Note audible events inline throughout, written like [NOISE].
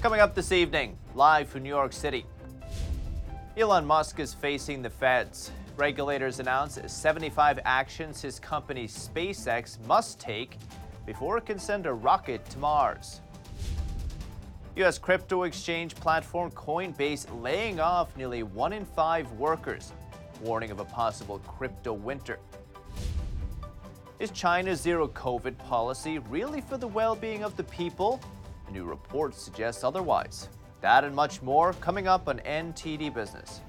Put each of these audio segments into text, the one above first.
Coming up this evening, live from New York City. Elon Musk is facing the feds. Regulators announce 75 actions his company SpaceX must take before it can send a rocket to Mars. U.S. crypto exchange platform Coinbase laying off nearly one in five workers, warning of a possible crypto winter. Is China's zero COVID policy really for the well being of the people? A new report suggests otherwise. That and much more coming up on NTD Business.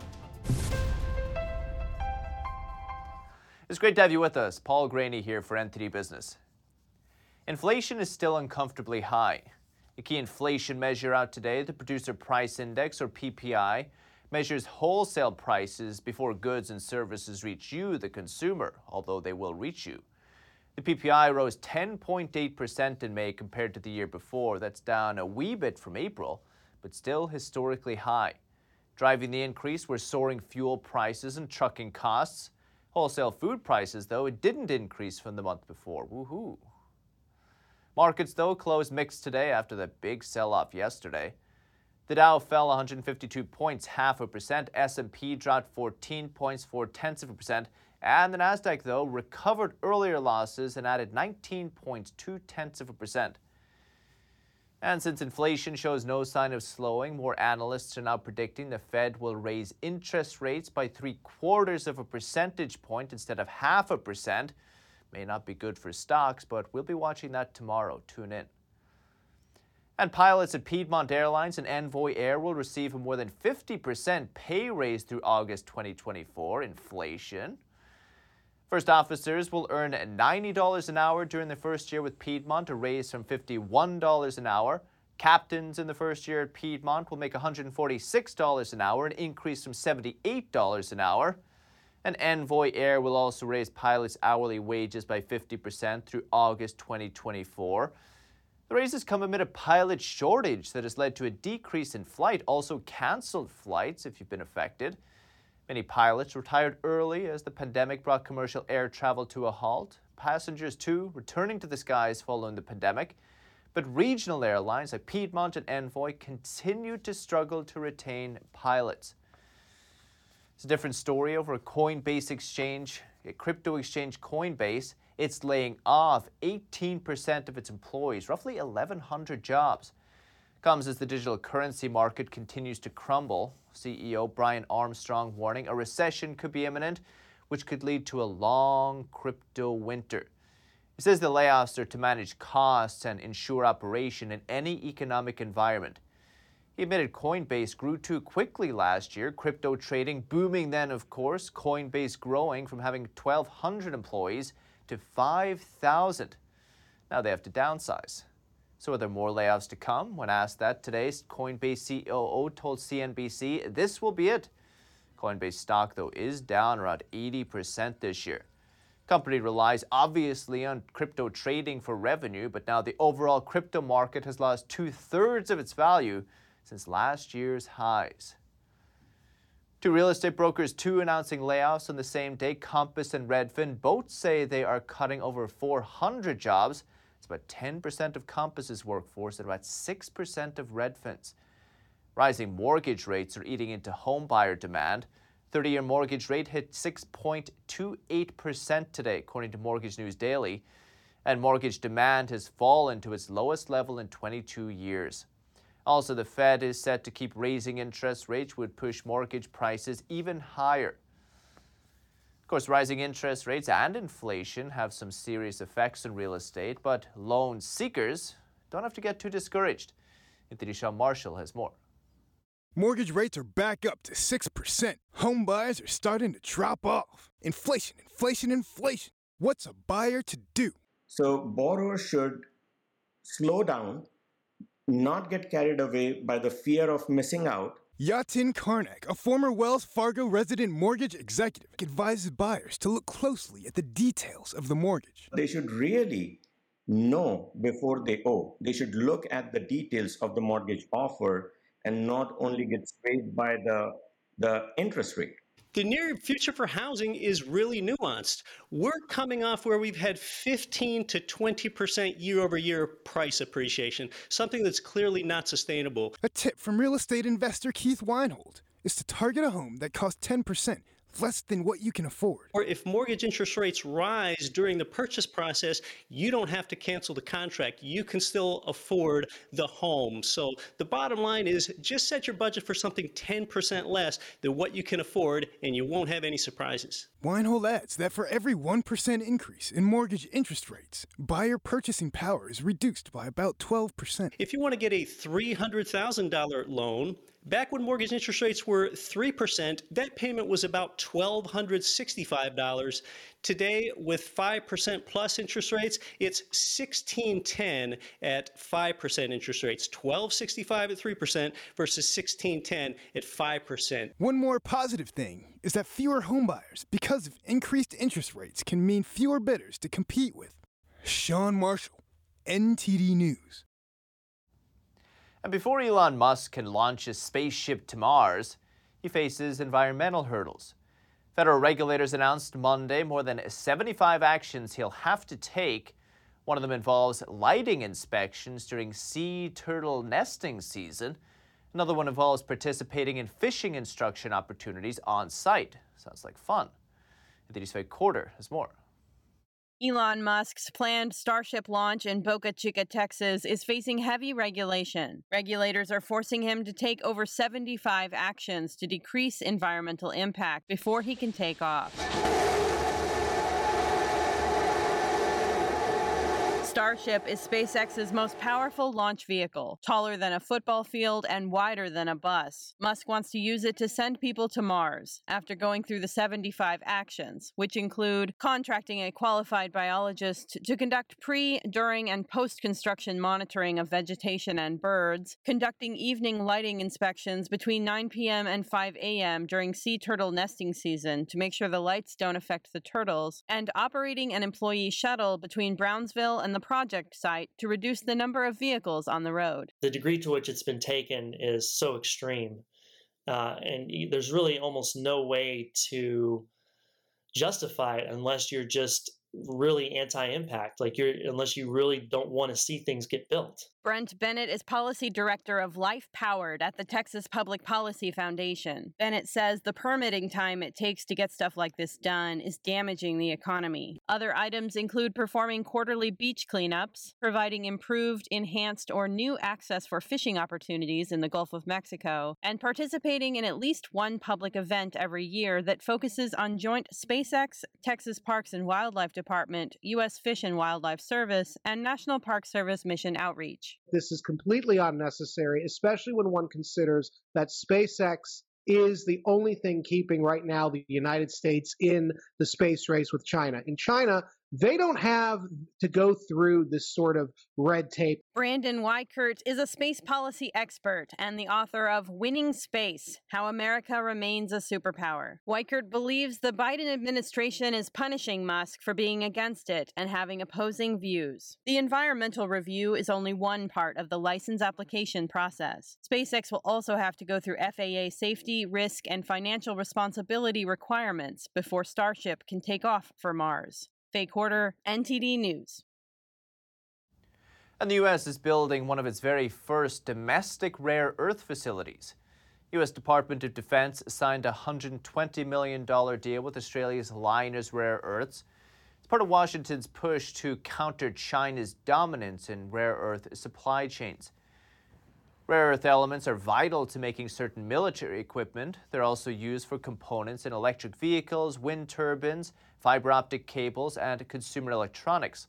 It's great to have you with us. Paul Greaney here for NTD Business. Inflation is still uncomfortably high. A key inflation measure out today, the Producer Price Index or PPI, measures wholesale prices before goods and services reach you, the consumer, although they will reach you. The PPI rose 10.8% in May compared to the year before. That's down a wee bit from April, but still historically high. Driving the increase were soaring fuel prices and trucking costs. Wholesale food prices, though, it didn't increase from the month before. Woohoo! Markets, though, closed mixed today after the big sell-off yesterday. The Dow fell 152 points, half a percent. S&P dropped 14 points, four tenths of a percent. And the Nasdaq, though, recovered earlier losses and added 19.2 tenths of a percent. And since inflation shows no sign of slowing, more analysts are now predicting the Fed will raise interest rates by three quarters of a percentage point instead of half a percent. May not be good for stocks, but we'll be watching that tomorrow. Tune in. And pilots at Piedmont Airlines and Envoy Air will receive a more than 50% pay raise through August 2024. Inflation. First officers will earn $90 an hour during the first year with Piedmont, a raise from $51 an hour. Captains in the first year at Piedmont will make $146 an hour, an increase from $78 an hour. And Envoy Air will also raise pilots' hourly wages by 50% through August 2024. The raises come amid a pilot shortage that has led to a decrease in flight, also canceled flights if you've been affected. Many pilots retired early as the pandemic brought commercial air travel to a halt. Passengers, too, returning to the skies following the pandemic. But regional airlines like Piedmont and Envoy continued to struggle to retain pilots. It's a different story over a Coinbase exchange, a crypto exchange Coinbase. It's laying off 18% of its employees, roughly 1,100 jobs comes as the digital currency market continues to crumble. CEO Brian Armstrong warning a recession could be imminent, which could lead to a long crypto winter. He says the layoffs are to manage costs and ensure operation in any economic environment. He admitted Coinbase grew too quickly last year, crypto trading booming then, of course, Coinbase growing from having 1,200 employees to 5,000. Now they have to downsize. So are there more layoffs to come? When asked that today, Coinbase COO told CNBC this will be it. Coinbase stock, though, is down around 80% this year. Company relies obviously on crypto trading for revenue, but now the overall crypto market has lost two thirds of its value since last year's highs. Two real estate brokers, too, announcing layoffs on the same day. Compass and Redfin both say they are cutting over 400 jobs about 10% of Compass's workforce and about 6% of Redfin's. Rising mortgage rates are eating into home buyer demand. 30 year mortgage rate hit 6.28% today, according to Mortgage News Daily. And mortgage demand has fallen to its lowest level in 22 years. Also, the Fed is set to keep raising interest rates, would push mortgage prices even higher course, rising interest rates and inflation have some serious effects on real estate, but loan seekers don't have to get too discouraged. NTD's Sean Marshall has more. Mortgage rates are back up to 6%. Home buyers are starting to drop off. Inflation, inflation, inflation. What's a buyer to do? So, borrowers should slow down, not get carried away by the fear of missing out, Yatin Karnak, a former Wells Fargo resident mortgage executive, advises buyers to look closely at the details of the mortgage. They should really know before they owe. They should look at the details of the mortgage offer and not only get swayed by the, the interest rate. The near future for housing is really nuanced. We're coming off where we've had 15 to 20% year over year price appreciation, something that's clearly not sustainable. A tip from real estate investor Keith Weinhold is to target a home that costs 10% less than what you can afford. Or if mortgage interest rates rise during the purchase process, you don't have to cancel the contract. You can still afford the home. So the bottom line is just set your budget for something 10% less than what you can afford, and you won't have any surprises. Weinhold adds that for every 1% increase in mortgage interest rates, buyer purchasing power is reduced by about 12%. If you want to get a $300,000 loan, Back when mortgage interest rates were 3%, that payment was about $1,265. Today, with 5% plus interest rates, it's 1610 at 5% interest rates, 1265 at 3% versus 1610 at 5%. One more positive thing is that fewer homebuyers, because of increased interest rates, can mean fewer bidders to compete with. Sean Marshall, NTD News. And before Elon Musk can launch his spaceship to Mars, he faces environmental hurdles. Federal regulators announced Monday more than 75 actions he'll have to take. One of them involves lighting inspections during sea turtle nesting season. Another one involves participating in fishing instruction opportunities on site. Sounds like fun. NTD's Faye Quarter has more. Elon Musk's planned Starship launch in Boca Chica, Texas is facing heavy regulation. Regulators are forcing him to take over 75 actions to decrease environmental impact before he can take off. Starship is SpaceX's most powerful launch vehicle, taller than a football field and wider than a bus. Musk wants to use it to send people to Mars after going through the 75 actions, which include contracting a qualified biologist to conduct pre, during, and post construction monitoring of vegetation and birds, conducting evening lighting inspections between 9 p.m. and 5 a.m. during sea turtle nesting season to make sure the lights don't affect the turtles, and operating an employee shuttle between Brownsville and the project site to reduce the number of vehicles on the road. The degree to which it's been taken is so extreme, uh, and there's really almost no way to justify it unless you're just really anti-impact like you're unless you really don't want to see things get built Brent Bennett is policy director of Life Powered at the Texas Public Policy Foundation. Bennett says the permitting time it takes to get stuff like this done is damaging the economy. Other items include performing quarterly beach cleanups, providing improved, enhanced, or new access for fishing opportunities in the Gulf of Mexico, and participating in at least one public event every year that focuses on joint SpaceX, Texas Parks and Wildlife Department, U.S. Fish and Wildlife Service, and National Park Service mission outreach. This is completely unnecessary, especially when one considers that SpaceX is the only thing keeping right now the United States in the space race with China. In China, they don't have to go through this sort of red tape. Brandon Weichert is a space policy expert and the author of Winning Space How America Remains a Superpower. Weichert believes the Biden administration is punishing Musk for being against it and having opposing views. The environmental review is only one part of the license application process. SpaceX will also have to go through FAA safety, risk, and financial responsibility requirements before Starship can take off for Mars. Faye Quarter, NTD News. And the U.S. is building one of its very first domestic rare earth facilities. U.S. Department of Defense signed a $120 million deal with Australia's Lynas Rare Earths. It's part of Washington's push to counter China's dominance in rare earth supply chains. Rare earth elements are vital to making certain military equipment. They're also used for components in electric vehicles, wind turbines, fiber optic cables, and consumer electronics.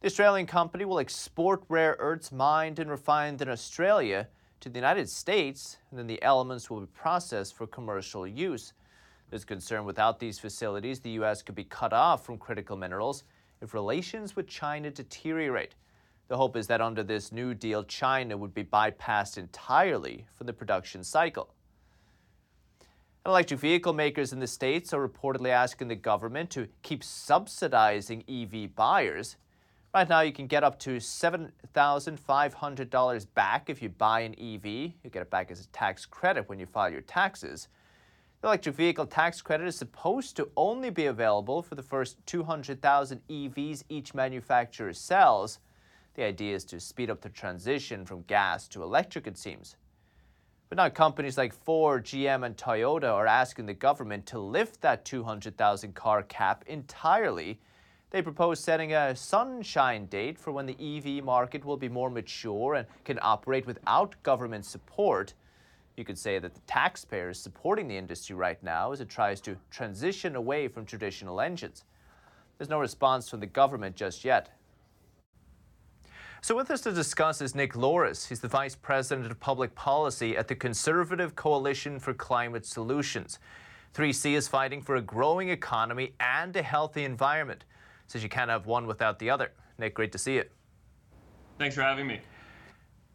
The Australian company will export rare earths mined and refined in Australia to the United States, and then the elements will be processed for commercial use. There's concern without these facilities, the U.S. could be cut off from critical minerals if relations with China deteriorate. The hope is that under this new deal, China would be bypassed entirely from the production cycle. Electric vehicle makers in the States are reportedly asking the government to keep subsidizing EV buyers. Right now, you can get up to $7,500 back if you buy an EV. You get it back as a tax credit when you file your taxes. The electric vehicle tax credit is supposed to only be available for the first 200,000 EVs each manufacturer sells. The idea is to speed up the transition from gas to electric, it seems. But now companies like Ford, GM, and Toyota are asking the government to lift that 200,000 car cap entirely. They propose setting a sunshine date for when the EV market will be more mature and can operate without government support. You could say that the taxpayer is supporting the industry right now as it tries to transition away from traditional engines. There's no response from the government just yet. So, with us to discuss is Nick Loris. He's the Vice President of Public Policy at the Conservative Coalition for Climate Solutions. 3C is fighting for a growing economy and a healthy environment. Says you can't have one without the other. Nick, great to see you. Thanks for having me.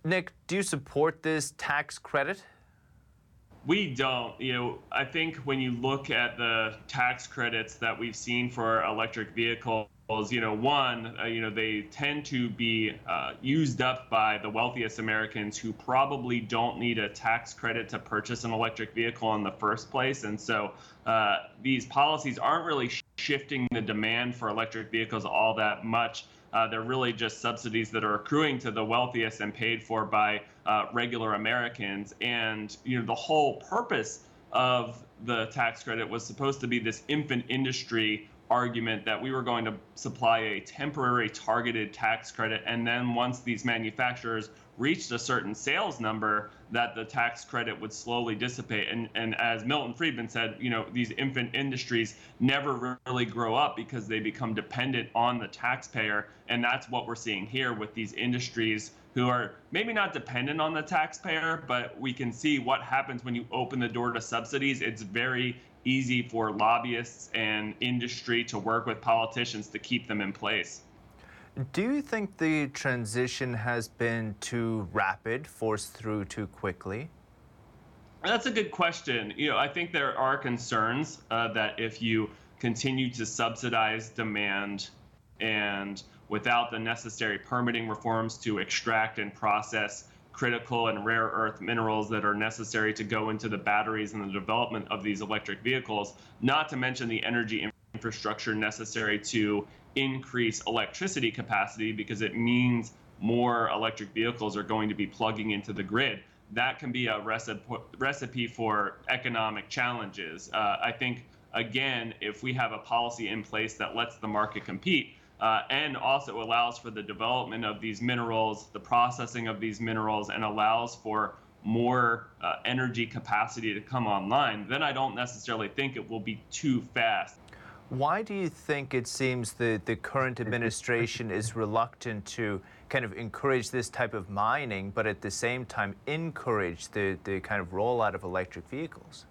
Nick, do you support this tax credit? We don't. You know, I think when you look at the tax credits that we've seen for electric vehicles, you know, one, uh, you know, they tend to be uh, used up by the wealthiest Americans who probably don't need a tax credit to purchase an electric vehicle in the first place. And so uh, these policies aren't really shifting the demand for electric vehicles all that much. Uh, they're really just subsidies that are accruing to the wealthiest and paid for by uh, regular Americans. And you know, the whole purpose of the tax credit was supposed to be this infant industry argument that we were going to supply a temporary targeted tax credit and then once these manufacturers reached a certain sales number that the tax credit would slowly dissipate. And and as Milton Friedman said you know these infant industries never really grow up because they become dependent on the taxpayer. And that's what we're seeing here with these industries who are maybe not dependent on the taxpayer but we can see what happens when you open the door to subsidies. It's very easy for lobbyists and industry to work with politicians to keep them in place do you think the transition has been too rapid, forced through too quickly? That's a good question. You know, I think there are concerns uh, that if you continue to subsidize demand and without the necessary permitting reforms to extract and process critical and rare earth minerals that are necessary to go into the batteries and the development of these electric vehicles, not to mention the energy infrastructure necessary to increase electricity capacity because it means more electric vehicles are going to be plugging into the grid. That can be a recipe for economic challenges. Uh, I think, again, if we have a policy in place that lets the market compete, uh, and also allows for the development of these minerals, the processing of these minerals, and allows for more uh, energy capacity to come online, then I don't necessarily think it will be too fast. Why do you think it seems that the current [LAUGHS] administration is reluctant to kind of encourage this type of mining, but at the same time encourage the, the kind of rollout of electric vehicles?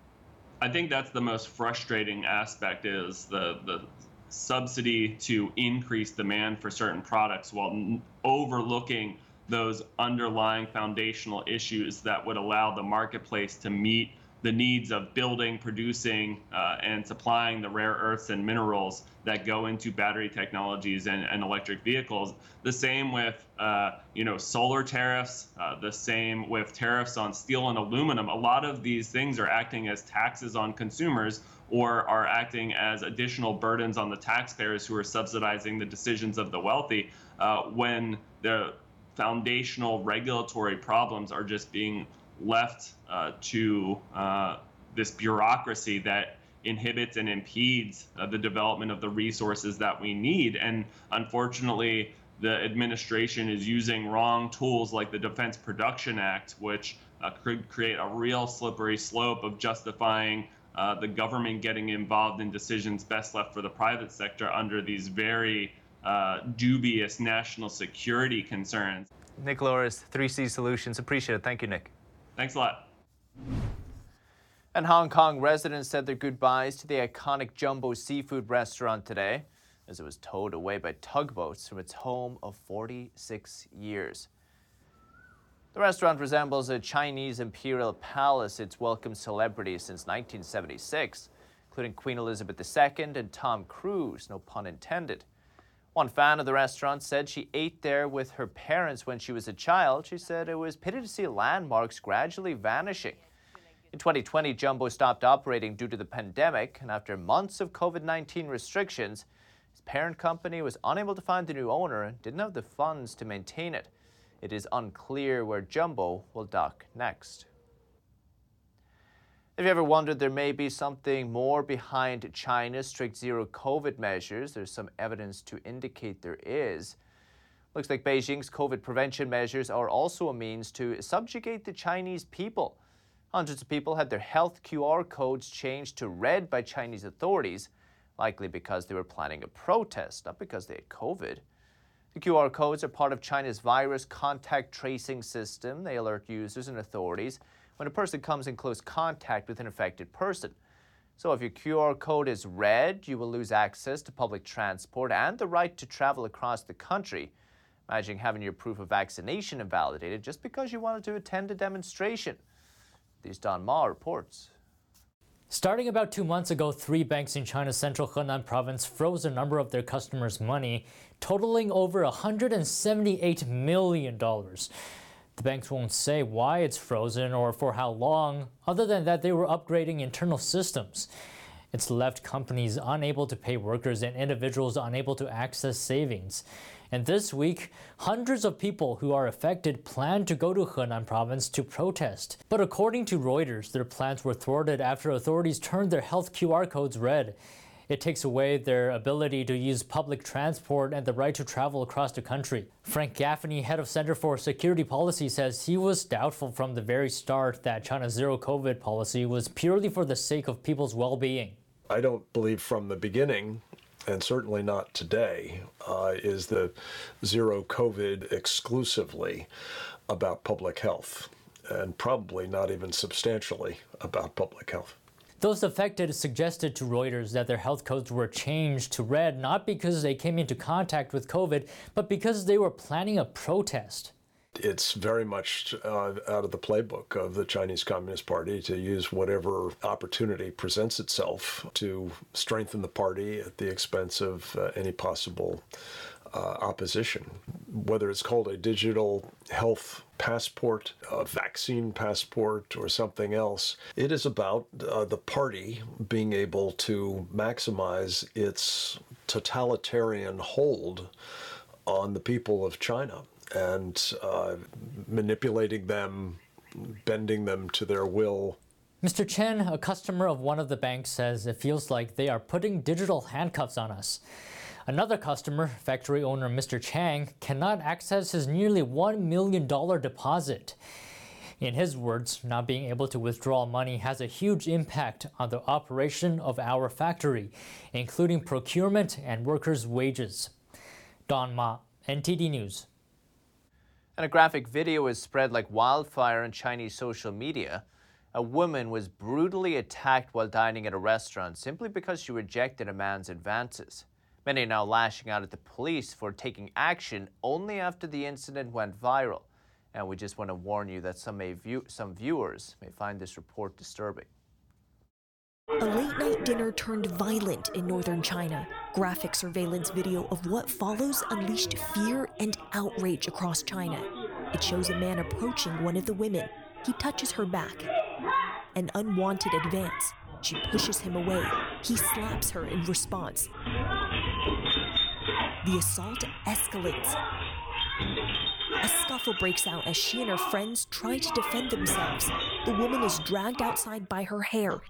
I think that's the most frustrating aspect is the, the subsidy to increase demand for certain products while overlooking those underlying foundational issues that would allow the marketplace to meet the needs of building, producing, uh, and supplying the rare earths and minerals that go into battery technologies and, and electric vehicles. The same with, uh, you know, solar tariffs. Uh, the same with tariffs on steel and aluminum. A lot of these things are acting as taxes on consumers or are acting as additional burdens on the taxpayers who are subsidizing the decisions of the wealthy uh, when the foundational regulatory problems are just being left uh, to uh, this bureaucracy that inhibits and impedes uh, the development of the resources that we need. And unfortunately, the administration is using wrong tools like the Defense Production Act, which uh, could create a real slippery slope of justifying uh, the government getting involved in decisions best left for the private sector under these very uh, dubious national security concerns. Nick Loris, 3C Solutions. Appreciate it. Thank you, Nick. Thanks a lot. And Hong Kong residents said their goodbyes to the iconic Jumbo seafood restaurant today as it was towed away by tugboats from its home of 46 years. The restaurant resembles a Chinese imperial palace. It's welcomed celebrities since 1976, including Queen Elizabeth II and Tom Cruise, no pun intended. One fan of the restaurant said she ate there with her parents when she was a child. She said it was pity to see landmarks gradually vanishing. In 2020, Jumbo stopped operating due to the pandemic, and after months of COVID 19 restrictions, his parent company was unable to find the new owner and didn't have the funds to maintain it. It is unclear where Jumbo will dock next. If you ever wondered there may be something more behind China's strict zero COVID measures, there's some evidence to indicate there is. Looks like Beijing's COVID prevention measures are also a means to subjugate the Chinese people. Hundreds of people had their health QR codes changed to red by Chinese authorities, likely because they were planning a protest, not because they had COVID. The QR codes are part of China's virus contact tracing system. They alert users and authorities when a person comes in close contact with an infected person. So if your QR code is red, you will lose access to public transport and the right to travel across the country. Imagine having your proof of vaccination invalidated just because you wanted to attend a demonstration. These Don Ma reports. Starting about two months ago, three banks in China's central Henan province froze a number of their customers' money, totaling over $178 million. The banks won't say why it's frozen or for how long, other than that they were upgrading internal systems. It's left companies unable to pay workers and individuals unable to access savings. And this week, hundreds of people who are affected plan to go to Henan province to protest. But according to Reuters, their plans were thwarted after authorities turned their health QR codes red. It takes away their ability to use public transport and the right to travel across the country. Frank Gaffney, head of Center for Security Policy, says he was doubtful from the very start that China's zero COVID policy was purely for the sake of people's well being. I don't believe from the beginning and certainly not today, uh, is the zero COVID exclusively about public health, and probably not even substantially about public health. Those affected suggested to Reuters that their health codes were changed to red not because they came into contact with COVID, but because they were planning a protest. It's very much uh, out of the playbook of the Chinese Communist Party to use whatever opportunity presents itself to strengthen the party at the expense of uh, any possible uh, opposition. Whether it's called a digital health passport, a vaccine passport, or something else, it is about uh, the party being able to maximize its totalitarian hold on the people of China and uh, manipulating them, bending them to their will. Mr. Chen, a customer of one of the banks, says it feels like they are putting digital handcuffs on us. Another customer, factory owner Mr. Chang, cannot access his nearly $1 million deposit. In his words, not being able to withdraw money has a huge impact on the operation of our factory, including procurement and workers' wages. Don Ma, NTD News. And a graphic video is spread like wildfire on Chinese social media. A woman was brutally attacked while dining at a restaurant simply because she rejected a man's advances. Many are now lashing out at the police for taking action only after the incident went viral. And we just want to warn you that some, may view, some viewers may find this report disturbing. A late night dinner turned violent in northern China. Graphic surveillance video of what follows unleashed fear and outrage across China. It shows a man approaching one of the women. He touches her back. An unwanted advance. She pushes him away. He slaps her in response. The assault escalates. A scuffle breaks out as she and her friends try to defend themselves. The woman is dragged outside by her hair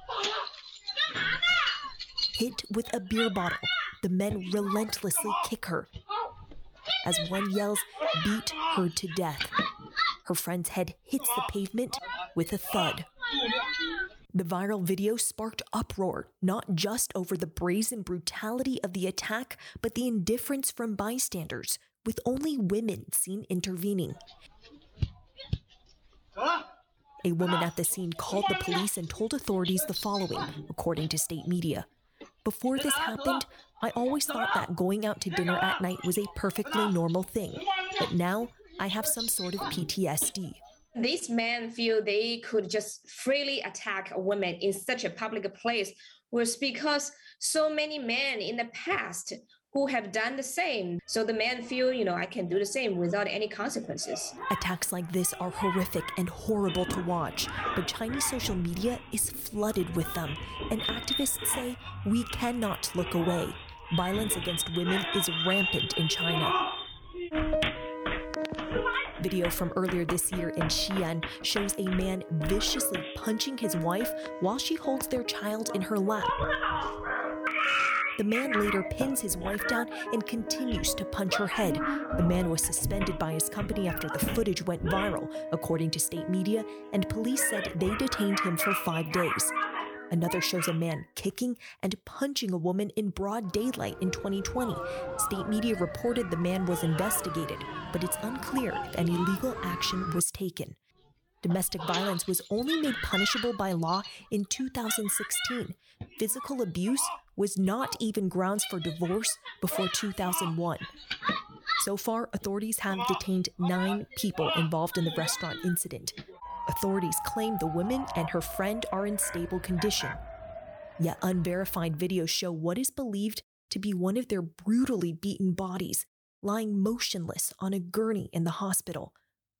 hit with a beer bottle. The men relentlessly kick her. As one yells, beat her to death. Her friend's head hits the pavement with a thud. The viral video sparked uproar, not just over the brazen brutality of the attack, but the indifference from bystanders, with only women seen intervening. A woman at the scene called the police and told authorities the following, according to state media. Before this happened, I always thought that going out to dinner at night was a perfectly normal thing. But now I have some sort of PTSD. These men feel they could just freely attack a woman in such a public place was because so many men in the past who have done the same. So the men feel, you know, I can do the same without any consequences. Attacks like this are horrific and horrible to watch, but Chinese social media is flooded with them, and activists say we cannot look away. Violence against women is rampant in China. Video from earlier this year in Xi'an shows a man viciously punching his wife while she holds their child in her lap. The man later pins his wife down and continues to punch her head. The man was suspended by his company after the footage went viral, according to state media, and police said they detained him for five days. Another shows a man kicking and punching a woman in broad daylight in 2020. State media reported the man was investigated, but it's unclear if any legal action was taken. Domestic violence was only made punishable by law in 2016. Physical abuse was not even grounds for divorce before 2001. So far, authorities have detained nine people involved in the restaurant incident. Authorities claim the woman and her friend are in stable condition. Yet unverified videos show what is believed to be one of their brutally beaten bodies, lying motionless on a gurney in the hospital,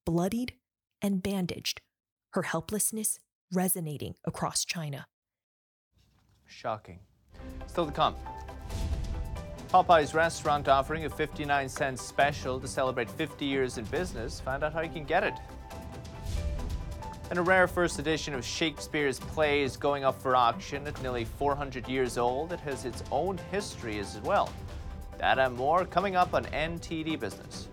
bloodied and bandaged, her helplessness resonating across China. Shocking. Still to come. Popeyes restaurant offering a 59 cent special to celebrate 50 years in business. Find out how you can get it. And a rare first edition of Shakespeare's play is going up for auction at nearly 400 years old. It has its own history as well. That and more coming up on NTD Business.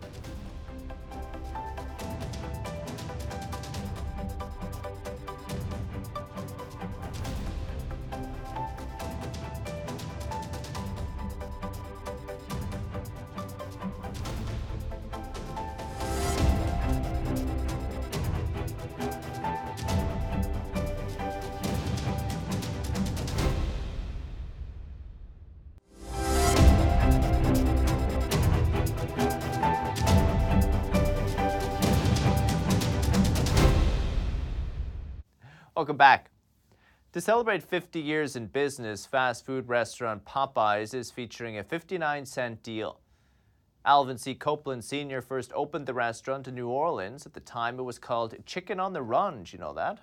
Welcome back. To celebrate 50 years in business, fast food restaurant Popeyes is featuring a 59 cent deal. Alvin C. Copeland Sr. first opened the restaurant in New Orleans. At the time, it was called Chicken on the Run. Do you know that?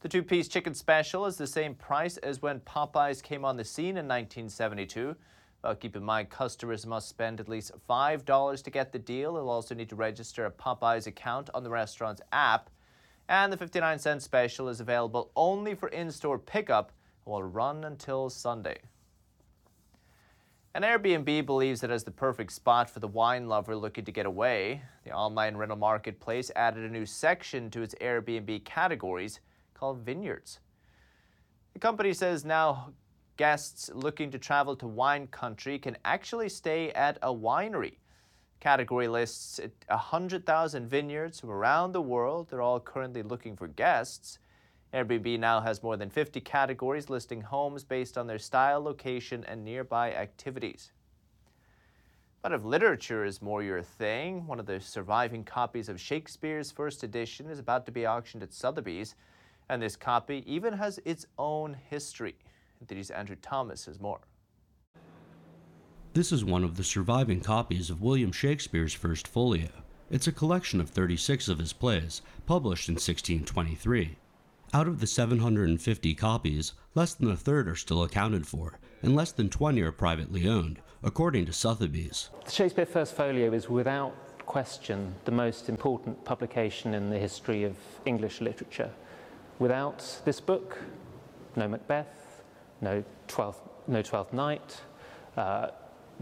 The two piece chicken special is the same price as when Popeyes came on the scene in 1972. Well, keep in mind, customers must spend at least $5 to get the deal. They'll also need to register a Popeyes account on the restaurant's app. And the 59 cent special is available only for in store pickup and will run until Sunday. An Airbnb believes it has the perfect spot for the wine lover looking to get away. The online rental marketplace added a new section to its Airbnb categories called Vineyards. The company says now guests looking to travel to wine country can actually stay at a winery. Category lists 100,000 vineyards from around the world. They're all currently looking for guests. Airbnb now has more than 50 categories listing homes based on their style, location, and nearby activities. But if literature is more your thing, one of the surviving copies of Shakespeare's first edition is about to be auctioned at Sotheby's, and this copy even has its own history. NTD's Andrew Thomas has more. This is one of the surviving copies of William Shakespeare's First Folio. It's a collection of 36 of his plays, published in 1623. Out of the 750 copies, less than a third are still accounted for, and less than 20 are privately owned, according to Sotheby's. The Shakespeare First Folio is without question the most important publication in the history of English literature. Without this book, no Macbeth, no Twelfth, no Twelfth Night, uh,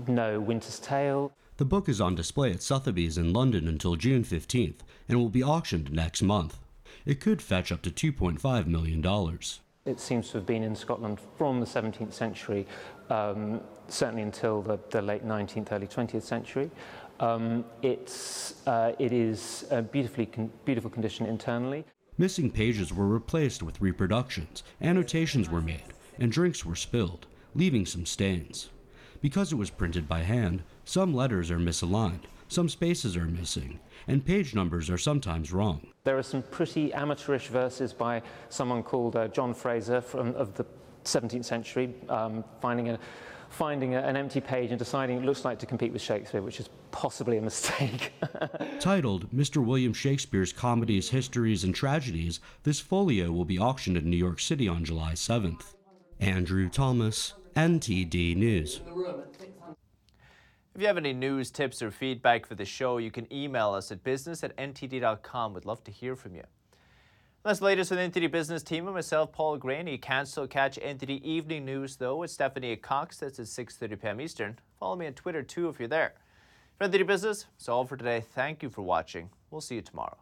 no Winter's Tale. The book is on display at Sotheby's in London until June 15th and will be auctioned next month. It could fetch up to $2.5 million. It seems to have been in Scotland from the 17th century, um, certainly until the, the, late 19th, early 20th century. Um, it's, uh, it is a beautifully con- beautiful condition internally. Missing pages were replaced with reproductions, annotations were made, and drinks were spilled, leaving some stains. Because it was printed by hand, some letters are misaligned, some spaces are missing, and page numbers are sometimes wrong. There are some pretty amateurish verses by someone called uh, John Fraser from, of the 17th century, um, finding a finding an empty page and deciding it looks like to compete with Shakespeare, which is possibly a mistake. [LAUGHS] Titled Mr. William Shakespeare's Comedies, Histories, and Tragedies, this folio will be auctioned in New York City on July 7th. Andrew Thomas, NTD News. If you have any news, tips, or feedback for the show, you can email us at business at ntd.com. We'd love to hear from you. That's the latest with the NTD Business Team and myself, Paul Greaney. You can still catch NTD Evening News, though, with Stephanie Cox. That's at 6.30 p.m. Eastern. Follow me on Twitter, too, if you're there. For NTD Business, that's all for today. Thank you for watching. We'll see you tomorrow.